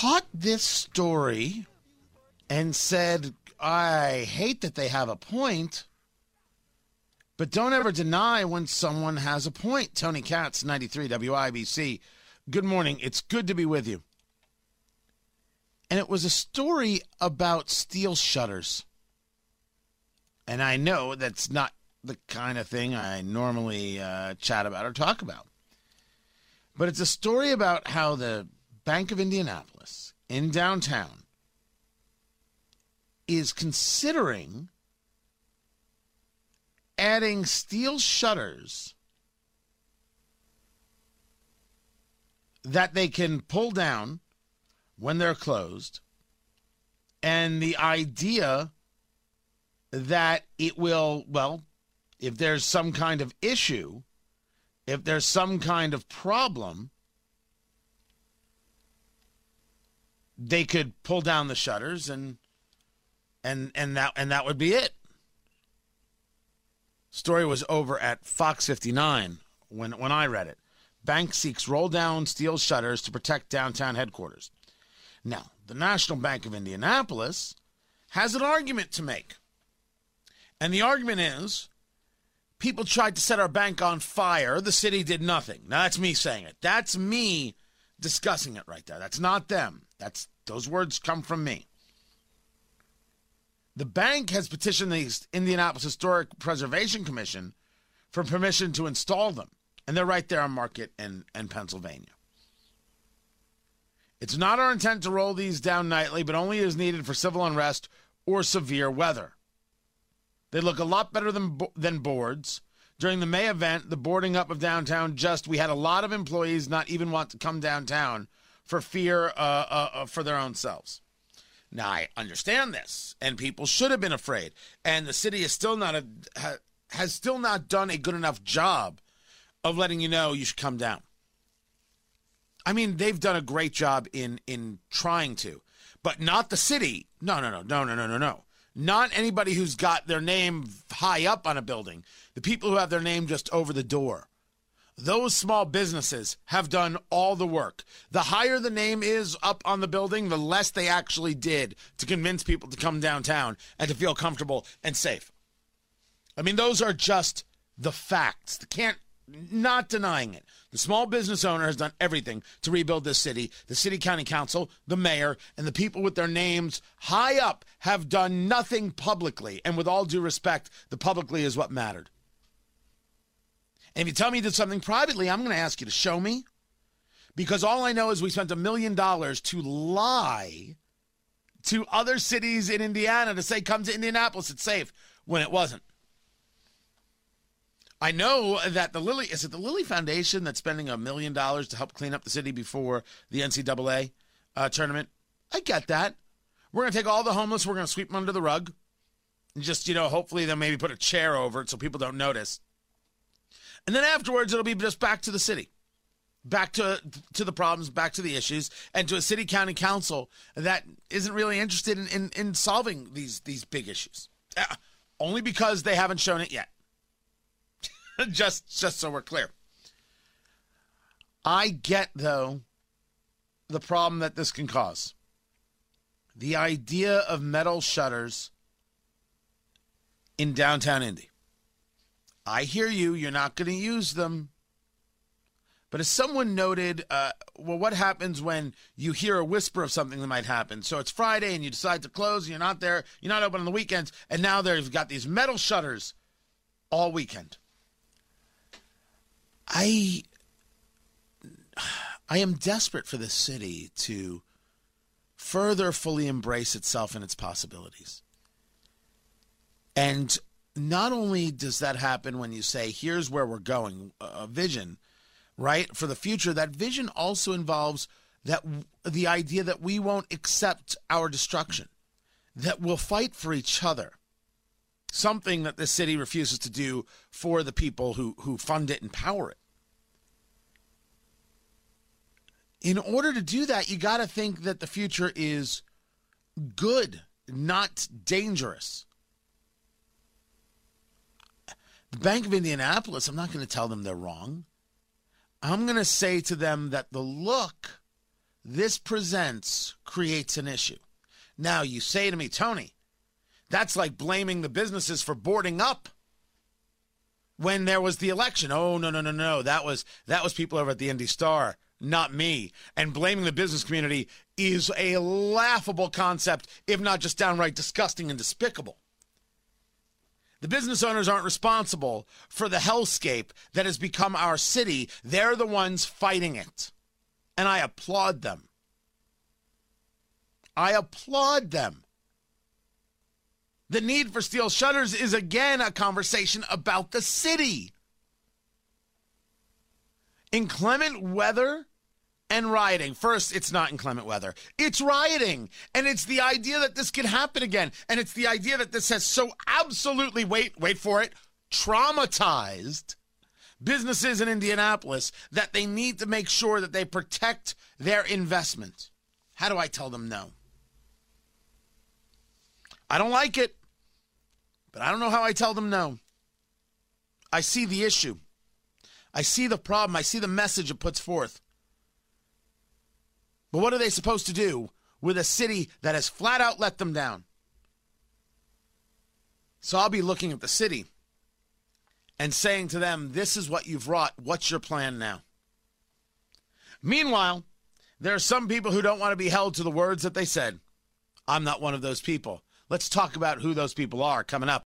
caught this story and said, I hate that they have a point, but don't ever deny when someone has a point. Tony Katz, 93 WIBC. Good morning. It's good to be with you. And it was a story about steel shutters. And I know that's not the kind of thing I normally uh, chat about or talk about. But it's a story about how the Bank of Indianapolis in downtown is considering adding steel shutters that they can pull down when they're closed. And the idea that it will, well, if there's some kind of issue, if there's some kind of problem, they could pull down the shutters and and and that and that would be it. Story was over at Fox 59 when when I read it. Bank seeks roll down steel shutters to protect downtown headquarters. Now, the National Bank of Indianapolis has an argument to make. And the argument is people tried to set our bank on fire. The city did nothing. Now, that's me saying it. That's me discussing it right there. That's not them. That's those words come from me. The bank has petitioned the Indianapolis Historic Preservation Commission for permission to install them, and they're right there on Market and, and Pennsylvania. It's not our intent to roll these down nightly, but only as needed for civil unrest or severe weather. They look a lot better than than boards. During the May event, the boarding up of downtown, just we had a lot of employees not even want to come downtown for fear uh, uh, uh, for their own selves. Now I understand this, and people should have been afraid, and the city is still not a, ha, has still not done a good enough job of letting you know you should come down. I mean, they've done a great job in in trying to, but not the city. No, no, no, no, no, no, no, no. Not anybody who's got their name high up on a building. The people who have their name just over the door. Those small businesses have done all the work. The higher the name is up on the building, the less they actually did to convince people to come downtown and to feel comfortable and safe. I mean, those are just the facts. They can't not denying it. The small business owner has done everything to rebuild this city. The city county council, the mayor, and the people with their names high up have done nothing publicly. And with all due respect, the publicly is what mattered. And if you tell me you did something privately, I'm going to ask you to show me. Because all I know is we spent a million dollars to lie to other cities in Indiana to say, come to Indianapolis, it's safe, when it wasn't. I know that the Lilly is it the Lilly Foundation that's spending a million dollars to help clean up the city before the NCAA uh, tournament. I get that. We're gonna take all the homeless. We're gonna sweep them under the rug, and just you know, hopefully they'll maybe put a chair over it so people don't notice. And then afterwards, it'll be just back to the city, back to to the problems, back to the issues, and to a city county council that isn't really interested in in, in solving these these big issues, uh, only because they haven't shown it yet. just just so we're clear. I get though the problem that this can cause. The idea of metal shutters in downtown Indy. I hear you, you're not going to use them. But as someone noted, uh, well, what happens when you hear a whisper of something that might happen? So it's Friday and you decide to close, and you're not there, you're not open on the weekends, and now they've got these metal shutters all weekend. I I am desperate for this city to further fully embrace itself and its possibilities. And not only does that happen when you say, here's where we're going, a vision, right, for the future, that vision also involves that the idea that we won't accept our destruction, that we'll fight for each other. Something that the city refuses to do for the people who, who fund it and power it. In order to do that, you got to think that the future is good, not dangerous. The Bank of Indianapolis, I'm not going to tell them they're wrong. I'm going to say to them that the look this presents creates an issue. Now, you say to me, Tony, that's like blaming the businesses for boarding up when there was the election. Oh, no, no, no, no. That was that was people over at the Indy Star, not me. And blaming the business community is a laughable concept, if not just downright disgusting and despicable. The business owners aren't responsible for the hellscape that has become our city. They're the ones fighting it. And I applaud them. I applaud them. The need for steel shutters is again a conversation about the city. Inclement weather and rioting. First, it's not inclement weather. It's rioting. And it's the idea that this could happen again. And it's the idea that this has so absolutely, wait, wait for it, traumatized businesses in Indianapolis that they need to make sure that they protect their investment. How do I tell them no? I don't like it, but I don't know how I tell them no. I see the issue. I see the problem. I see the message it puts forth. But what are they supposed to do with a city that has flat out let them down? So I'll be looking at the city and saying to them, This is what you've wrought. What's your plan now? Meanwhile, there are some people who don't want to be held to the words that they said. I'm not one of those people. Let's talk about who those people are coming up.